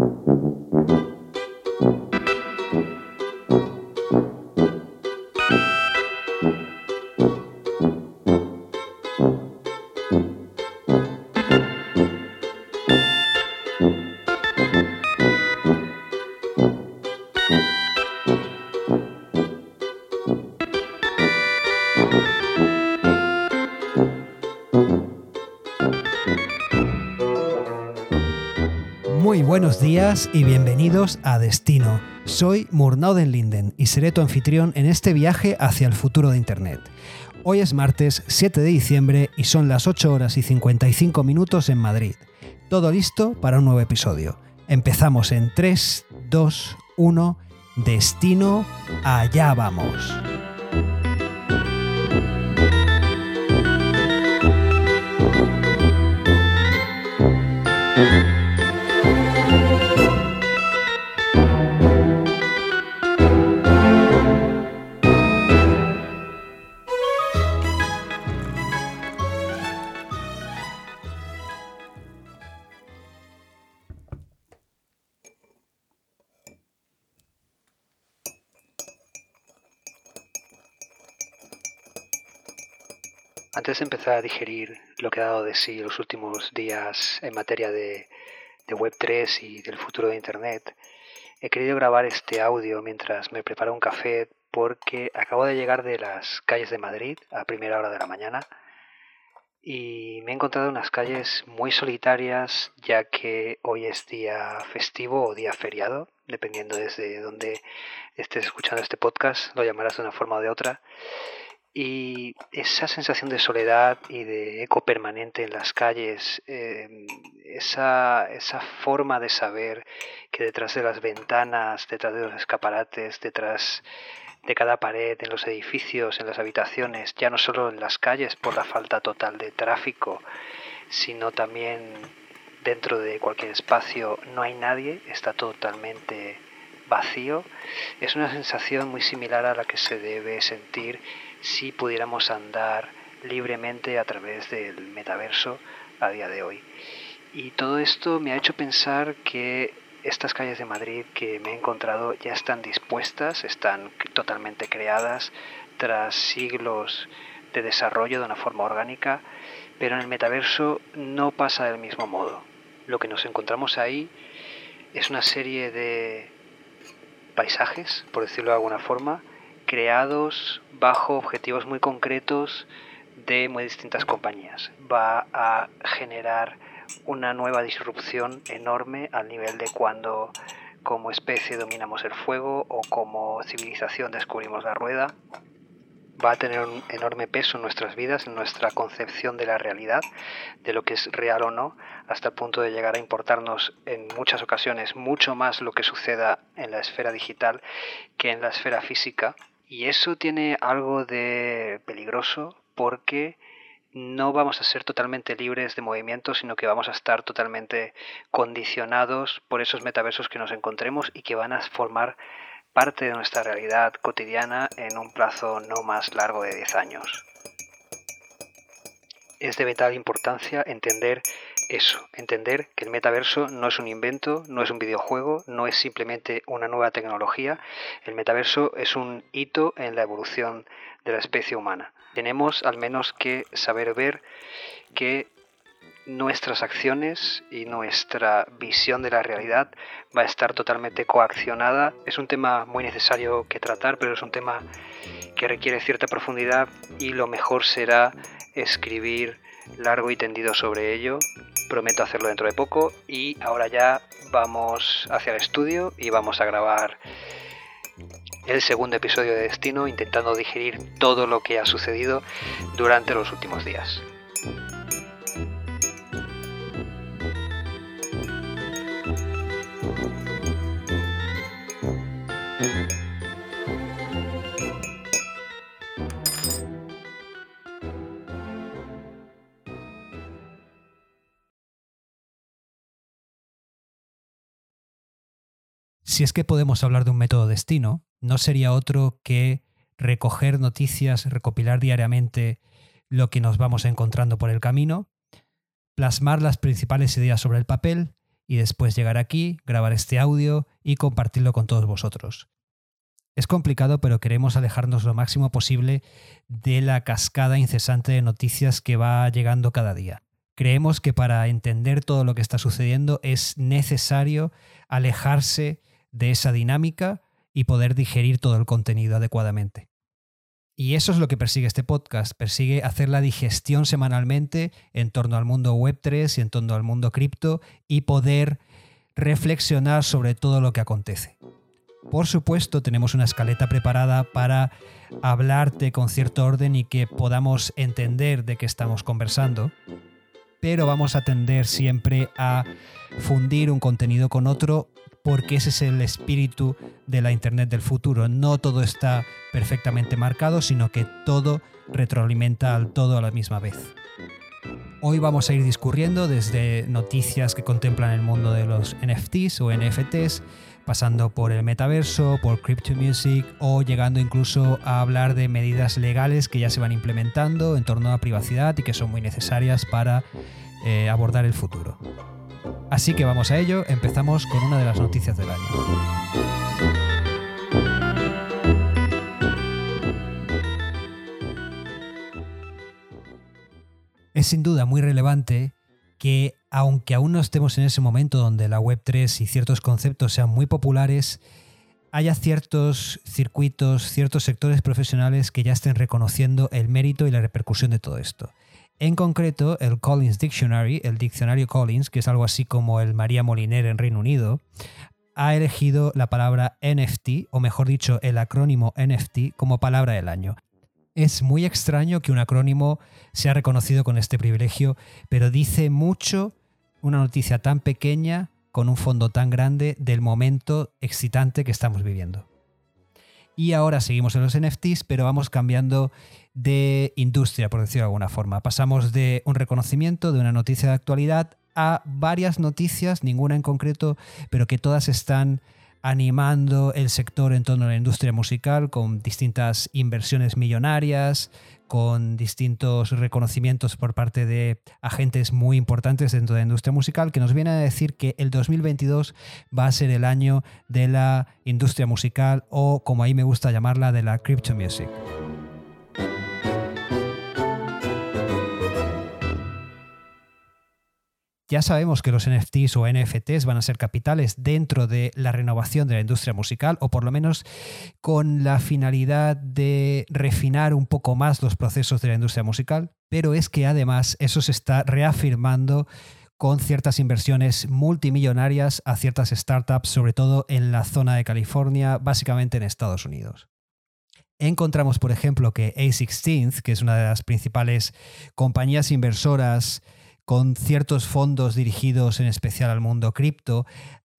Mm-hmm. Días y bienvenidos a Destino. Soy Murnauden Linden y seré tu anfitrión en este viaje hacia el futuro de Internet. Hoy es martes 7 de diciembre y son las 8 horas y 55 minutos en Madrid. Todo listo para un nuevo episodio. Empezamos en 3, 2, 1. Destino, allá vamos. Antes de empezar a digerir lo que ha dado de sí los últimos días en materia de, Web3 y del futuro de Internet, he querido grabar este audio mientras me preparo un café porque acabo de llegar de las calles de Madrid a primera hora de la mañana y me he encontrado unas calles muy solitarias ya que hoy es día festivo o día feriado, dependiendo desde donde estés escuchando este podcast, lo llamarás de una forma o de otra. Y esa sensación de soledad y de eco permanente en las calles, em, esa, esa forma de saber que detrás de las ventanas, detrás de los escaparates, detrás de cada pared, en los edificios, en las habitaciones, ya no solo en las calles por la falta total de tráfico, sino también dentro de cualquier espacio no hay nadie, está totalmente vacío, es una sensación muy similar a la que se debe sentir si pudiéramos andar libremente a través del metaverso a día de hoy. Y todo esto me ha hecho pensar que estas calles de Madrid que me he encontrado ya están dispuestas, están totalmente creadas tras siglos de desarrollo de una forma orgánica, pero en el metaverso no pasa del mismo modo. Lo que nos encontramos ahí es una serie de paisajes, por decirlo de alguna forma, creados bajo objetivos muy concretos de muy distintas compañías. Va a generar una nueva disrupción enorme al nivel de cuando como especie dominamos el fuego o como civilización descubrimos la rueda. Va a tener un enorme peso en nuestras vidas, en nuestra concepción de la realidad, de lo que es real o no, hasta el punto de llegar a importarnos en muchas ocasiones mucho más lo que suceda en la esfera digital que en la esfera física. Y eso tiene algo de peligroso porque no vamos a ser totalmente libres de movimiento, sino que vamos a estar totalmente condicionados por esos metaversos que nos encontremos y que van a formar parte de nuestra realidad cotidiana en un plazo no más largo de 10 años. Es de vital importancia entender eso, entender que el metaverso no es un invento, no es un videojuego, no es simplemente una nueva tecnología, el metaverso es un hito en la evolución de la especie humana. Tenemos al menos que saber ver que nuestras acciones y nuestra visión de la realidad va a estar totalmente coaccionada. Es un tema muy necesario que tratar, pero es un tema que requiere cierta profundidad y lo mejor será escribir largo y tendido sobre ello. Prometo hacerlo dentro de poco y ahora ya vamos hacia el estudio y vamos a grabar el segundo episodio de Destino intentando digerir todo lo que ha sucedido durante los últimos días. Si es que podemos hablar de un método destino, no sería otro que recoger noticias, recopilar diariamente lo que nos vamos encontrando por el camino, plasmar las principales ideas sobre el papel y después llegar aquí, grabar este audio y compartirlo con todos vosotros. Es complicado, pero queremos alejarnos lo máximo posible de la cascada incesante de noticias que va llegando cada día. Creemos que para entender todo lo que está sucediendo es necesario alejarse de esa dinámica y poder digerir todo el contenido adecuadamente. Y eso es lo que persigue este podcast, persigue hacer la digestión semanalmente en torno al mundo Web3 y en torno al mundo cripto y poder reflexionar sobre todo lo que acontece. Por supuesto, tenemos una escaleta preparada para hablarte con cierto orden y que podamos entender de qué estamos conversando, pero vamos a tender siempre a fundir un contenido con otro porque ese es el espíritu de la Internet del futuro. No todo está perfectamente marcado, sino que todo retroalimenta al todo a la misma vez. Hoy vamos a ir discurriendo desde noticias que contemplan el mundo de los NFTs o NFTs, pasando por el metaverso, por crypto music o llegando incluso a hablar de medidas legales que ya se van implementando en torno a privacidad y que son muy necesarias para eh, abordar el futuro. Así que vamos a ello, empezamos con una de las noticias del año. Es sin duda muy relevante que, aunque aún no estemos en ese momento donde la Web3 y ciertos conceptos sean muy populares, haya ciertos circuitos, ciertos sectores profesionales que ya estén reconociendo el mérito y la repercusión de todo esto. En concreto, el Collins Dictionary, el diccionario Collins, que es algo así como el María Moliner en Reino Unido, ha elegido la palabra NFT, o mejor dicho, el acrónimo NFT, como palabra del año. Es muy extraño que un acrónimo sea reconocido con este privilegio, pero dice mucho una noticia tan pequeña con un fondo tan grande del momento excitante que estamos viviendo. Y ahora seguimos en los NFTs, pero vamos cambiando de industria, por decirlo de alguna forma. Pasamos de un reconocimiento, de una noticia de actualidad, a varias noticias, ninguna en concreto, pero que todas están animando el sector en torno a la industria musical con distintas inversiones millonarias, con distintos reconocimientos por parte de agentes muy importantes dentro de la industria musical, que nos viene a decir que el 2022 va a ser el año de la industria musical o, como ahí me gusta llamarla, de la crypto music. Ya sabemos que los NFTs o NFTs van a ser capitales dentro de la renovación de la industria musical, o por lo menos con la finalidad de refinar un poco más los procesos de la industria musical, pero es que además eso se está reafirmando con ciertas inversiones multimillonarias a ciertas startups, sobre todo en la zona de California, básicamente en Estados Unidos. Encontramos, por ejemplo, que A16, que es una de las principales compañías inversoras con ciertos fondos dirigidos en especial al mundo cripto,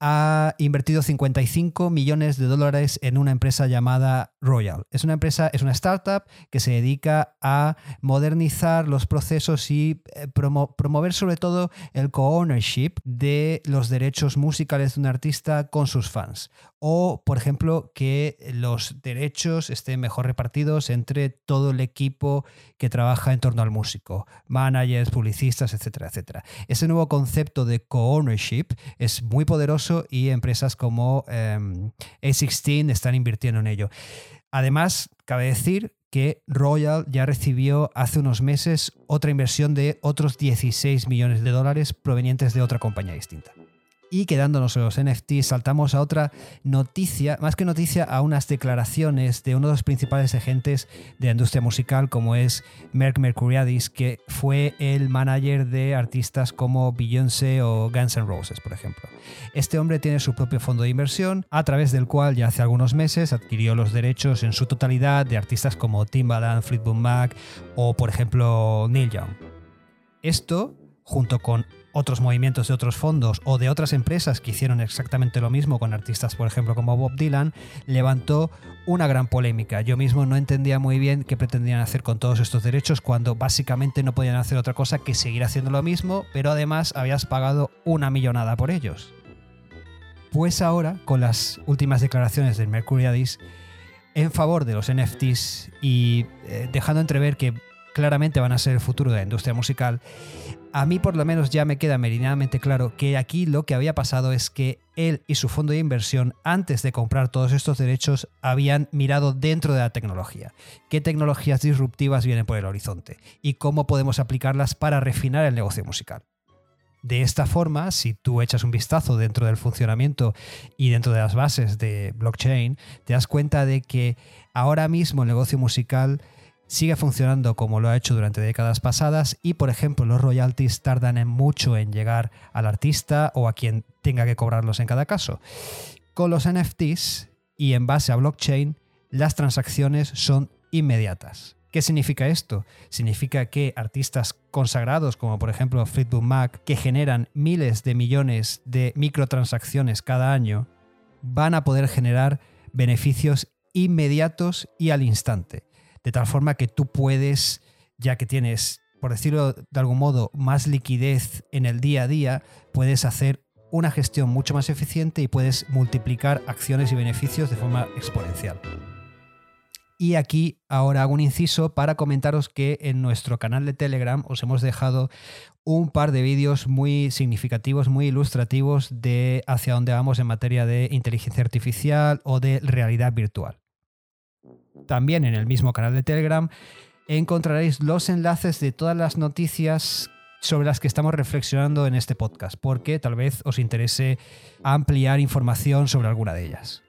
ha invertido 55 millones de dólares en una empresa llamada Royal. Es una empresa, es una startup que se dedica a modernizar los procesos y eh, promover sobre todo el co-ownership de los derechos musicales de un artista con sus fans. O, por ejemplo, que los derechos estén mejor repartidos entre todo el equipo que trabaja en torno al músico, managers, publicistas, etcétera, etcétera. Ese nuevo concepto de co-ownership es muy poderoso y empresas como em, A16 están invirtiendo en ello. Además, cabe decir que Royal ya recibió hace unos meses otra inversión de otros 16 millones de dólares provenientes de otra compañía distinta. Y quedándonos en los NFT, saltamos a otra noticia, más que noticia, a unas declaraciones de uno de los principales agentes de la industria musical, como es Merck Mercuriadis, que fue el manager de artistas como Beyoncé o Guns N' Roses, por ejemplo. Este hombre tiene su propio fondo de inversión, a través del cual ya hace algunos meses adquirió los derechos en su totalidad de artistas como Timbaland, Fleetwood Mac o, por ejemplo, Neil Young. Esto, junto con otros movimientos de otros fondos o de otras empresas que hicieron exactamente lo mismo con artistas, por ejemplo, como Bob Dylan, levantó una gran polémica. Yo mismo no entendía muy bien qué pretendían hacer con todos estos derechos cuando básicamente no podían hacer otra cosa que seguir haciendo lo mismo, pero además habías pagado una millonada por ellos. Pues ahora, con las últimas declaraciones del Mercuriadis en favor de los NFTs y eh, dejando entrever que claramente van a ser el futuro de la industria musical, A mí por lo menos ya me queda meridianamente claro que aquí lo que había pasado es que él y su fondo de inversión, antes de comprar todos estos derechos, habían mirado dentro de la tecnología. ¿Qué tecnologías disruptivas vienen por el horizonte? ¿Y cómo podemos aplicarlas para refinar el negocio musical? De esta forma, si tú echas un vistazo dentro del funcionamiento y dentro de las bases de blockchain, te das cuenta de que ahora mismo el negocio musical sigue funcionando como lo ha hecho durante décadas pasadas y, por ejemplo, los royalties tardan mucho en llegar al artista o a quien tenga que cobrarlos en cada caso. Con los NFTs y en base a blockchain, las transacciones son inmediatas. ¿Qué significa esto? Significa que artistas consagrados, como por ejemplo Fleetwood Mac, que generan miles de millones de microtransacciones cada año, van a poder generar beneficios inmediatos y al instante. De tal forma que tú puedes, ya que tienes, por decirlo de algún modo, más liquidez en el día a día, puedes hacer una gestión mucho más eficiente y puedes multiplicar acciones y beneficios de forma exponencial. Y aquí ahora hago un inciso para comentaros que en nuestro canal de Telegram os hemos dejado un par de vídeos muy significativos, muy ilustrativos de hacia dónde vamos en materia de inteligencia artificial o de realidad virtual. También en el mismo canal de Telegram encontraréis los enlaces de todas las noticias sobre las que estamos reflexionando en este podcast, porque tal vez os interese ampliar información sobre alguna de ellas.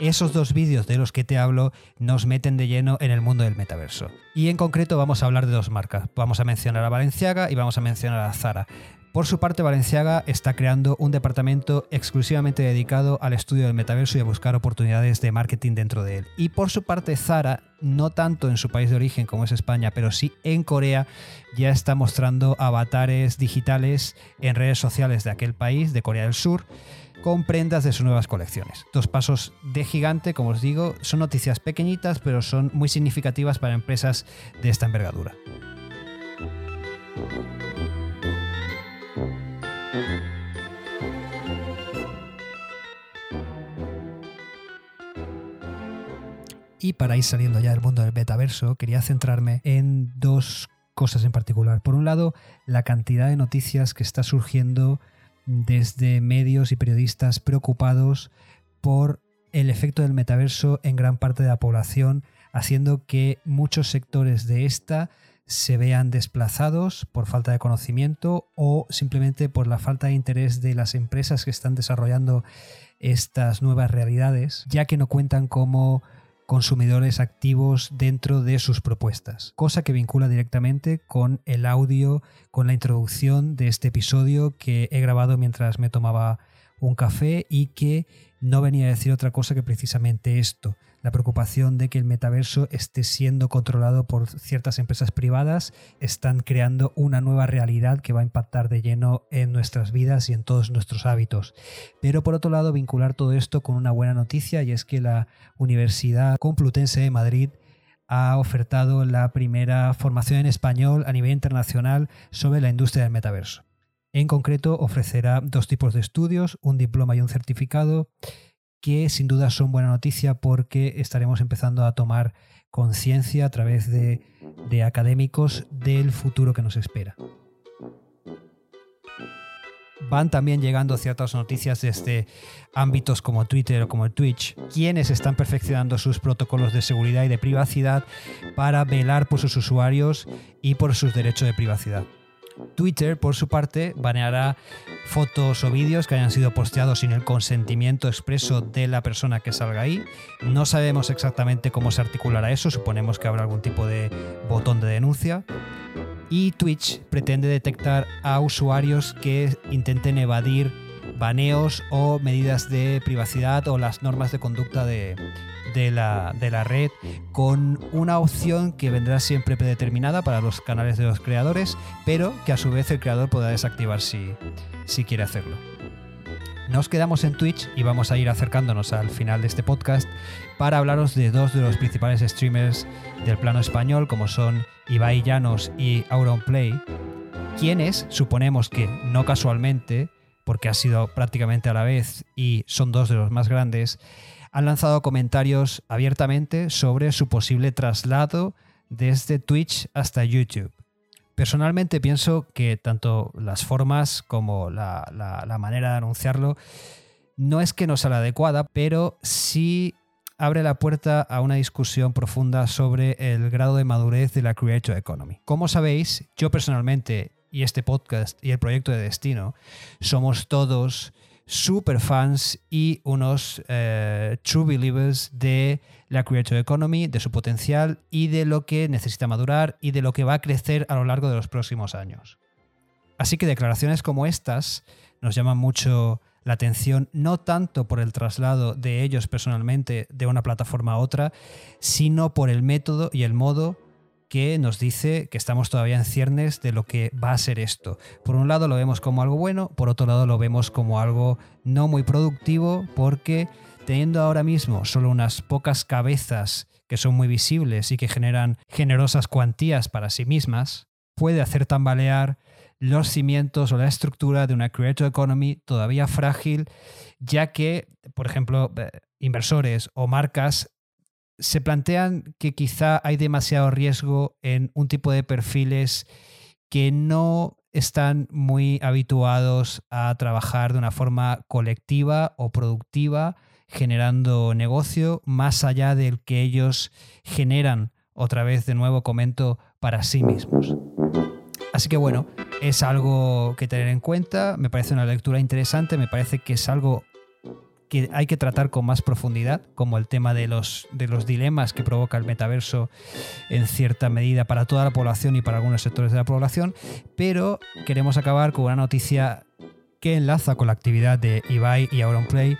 Esos dos vídeos de los que te hablo nos meten de lleno en el mundo del metaverso. Y en concreto vamos a hablar de dos marcas. Vamos a mencionar a Valenciaga y vamos a mencionar a Zara. Por su parte, Valenciaga está creando un departamento exclusivamente dedicado al estudio del metaverso y a buscar oportunidades de marketing dentro de él. Y por su parte, Zara, no tanto en su país de origen como es España, pero sí en Corea, ya está mostrando avatares digitales en redes sociales de aquel país, de Corea del Sur, con prendas de sus nuevas colecciones. Dos pasos de gigante, como os digo, son noticias pequeñitas, pero son muy significativas para empresas de esta envergadura. Y para ir saliendo ya del mundo del metaverso, quería centrarme en dos cosas en particular. Por un lado, la cantidad de noticias que está surgiendo desde medios y periodistas preocupados por el efecto del metaverso en gran parte de la población, haciendo que muchos sectores de esta se vean desplazados por falta de conocimiento o simplemente por la falta de interés de las empresas que están desarrollando estas nuevas realidades, ya que no cuentan como consumidores activos dentro de sus propuestas, cosa que vincula directamente con el audio, con la introducción de este episodio que he grabado mientras me tomaba un café y que no venía a decir otra cosa que precisamente esto, la preocupación de que el metaverso esté siendo controlado por ciertas empresas privadas, están creando una nueva realidad que va a impactar de lleno en nuestras vidas y en todos nuestros hábitos. Pero por otro lado, vincular todo esto con una buena noticia y es que la Universidad Complutense de Madrid ha ofertado la primera formación en español a nivel internacional sobre la industria del metaverso. En concreto, ofrecerá dos tipos de estudios, un diploma y un certificado que sin duda son buena noticia porque estaremos empezando a tomar conciencia a través de, académicos del futuro que nos espera. Van también llegando ciertas noticias desde ámbitos como Twitter o como Twitch, quienes están perfeccionando sus protocolos de seguridad y de privacidad para velar por sus usuarios y por sus derechos de privacidad. Twitter, por su parte, baneará fotos o vídeos que hayan sido posteados sin el consentimiento expreso de la persona que salga ahí. No sabemos exactamente cómo se articulará eso, suponemos que habrá algún tipo de botón de denuncia. Y Twitch pretende detectar a usuarios que intenten evadir baneos o medidas de privacidad o las normas de conducta de, de la, red con una opción que vendrá siempre predeterminada para los canales de los creadores, pero que a su vez el creador podrá desactivar si, si quiere hacerlo. Nos quedamos en Twitch y vamos a ir acercándonos al final de este podcast para hablaros de dos de los principales streamers del plano español, como son Ibai Llanos y Auronplay, quienes suponemos que no casualmente, porque ha sido prácticamente a la vez y son dos de los más grandes, han lanzado comentarios abiertamente sobre su posible traslado desde Twitch hasta YouTube. Personalmente pienso que tanto las formas como la, manera de anunciarlo no es que no sea la adecuada, pero sí abre la puerta a una discusión profunda sobre el grado de madurez de la Creator Economy. Como sabéis, yo personalmente y este podcast y el proyecto de Destino somos todos super fans y unos eh, true believers de la Creator Economy, de su potencial y de lo que necesita madurar y de lo que va a crecer a lo largo de los próximos años. Así que declaraciones como estas nos llaman mucho la atención, no tanto por el traslado de ellos personalmente de una plataforma a otra, sino por el método y el modo que nos dice que estamos todavía en ciernes de lo que va a ser esto. Por un lado lo vemos como algo bueno, por otro lado lo vemos como algo no muy productivo porque teniendo ahora mismo solo unas pocas cabezas que son muy visibles y que generan generosas cuantías para sí mismas, puede hacer tambalear los cimientos o la estructura de una creator economy todavía frágil, ya que, por ejemplo, eh, inversores o marcas se plantean que quizá hay demasiado riesgo en un tipo de perfiles que no están muy habituados a trabajar de una forma colectiva o productiva, generando negocio más allá del que ellos generan, otra vez de nuevo comento, para sí mismos. Así que bueno, es algo que tener en cuenta, me parece una lectura interesante, me parece que es algo que hay que tratar con más profundidad, como el tema de los, de los dilemas que provoca el metaverso en cierta medida para toda la población y para algunos sectores de la población, pero queremos acabar con una noticia que enlaza con la actividad de Ibai y Auronplay,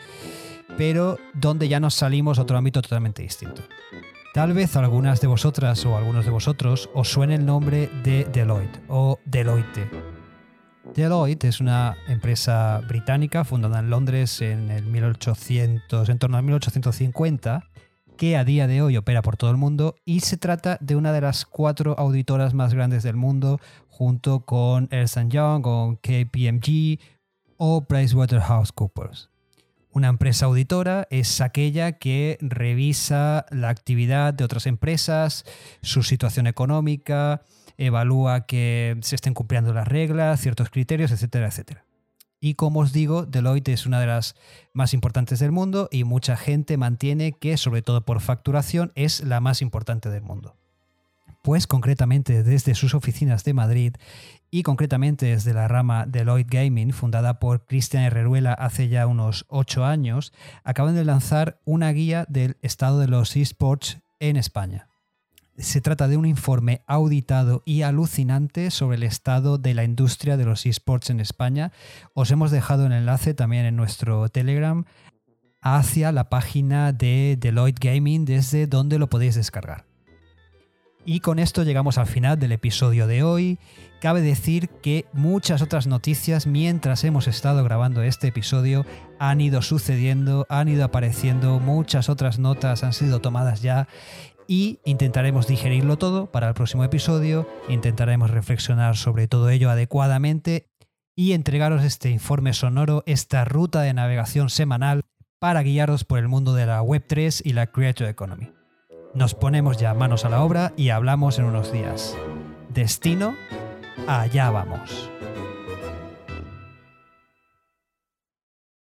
pero donde ya nos salimos a otro ámbito totalmente distinto. Tal vez algunas de vosotras o algunos de vosotros os suene el nombre de Deloitte o Deloitte Deloitte es una empresa británica fundada en Londres en el 1800, en torno a 1850, que a día de hoy opera por todo el mundo y se trata de una de las cuatro auditoras más grandes del mundo, junto con Ernst Young, con KPMG o PricewaterhouseCoopers. Una empresa auditora es aquella que revisa la actividad de otras empresas, su situación económica, evalúa que se estén cumpliendo las reglas, ciertos criterios, etcétera, etcétera. Y como os digo, Deloitte es una de las más importantes del mundo y mucha gente mantiene que, sobre todo por facturación, es la más importante del mundo. Pues concretamente desde sus oficinas de Madrid y concretamente desde la rama Deloitte Gaming, fundada por Cristian Herreruela hace ya unos ocho años, acaban de lanzar una guía del estado de los esports en España se trata de un informe auditado y alucinante sobre el estado de la industria de los esports en España. Os hemos dejado el enlace también en nuestro Telegram hacia la página de Deloitte Gaming desde donde lo podéis descargar. Y con esto llegamos al final del episodio de hoy. Cabe decir que muchas otras noticias mientras hemos estado grabando este episodio han ido sucediendo, han ido apareciendo, muchas otras notas han sido tomadas ya y intentaremos digerirlo todo para el próximo episodio, intentaremos reflexionar sobre todo ello adecuadamente y entregaros este informe sonoro, esta ruta de navegación semanal para guiaros por el mundo de la Web3 y la Creator Economy. Nos ponemos ya manos a la obra y hablamos en unos días. Destino, allá vamos.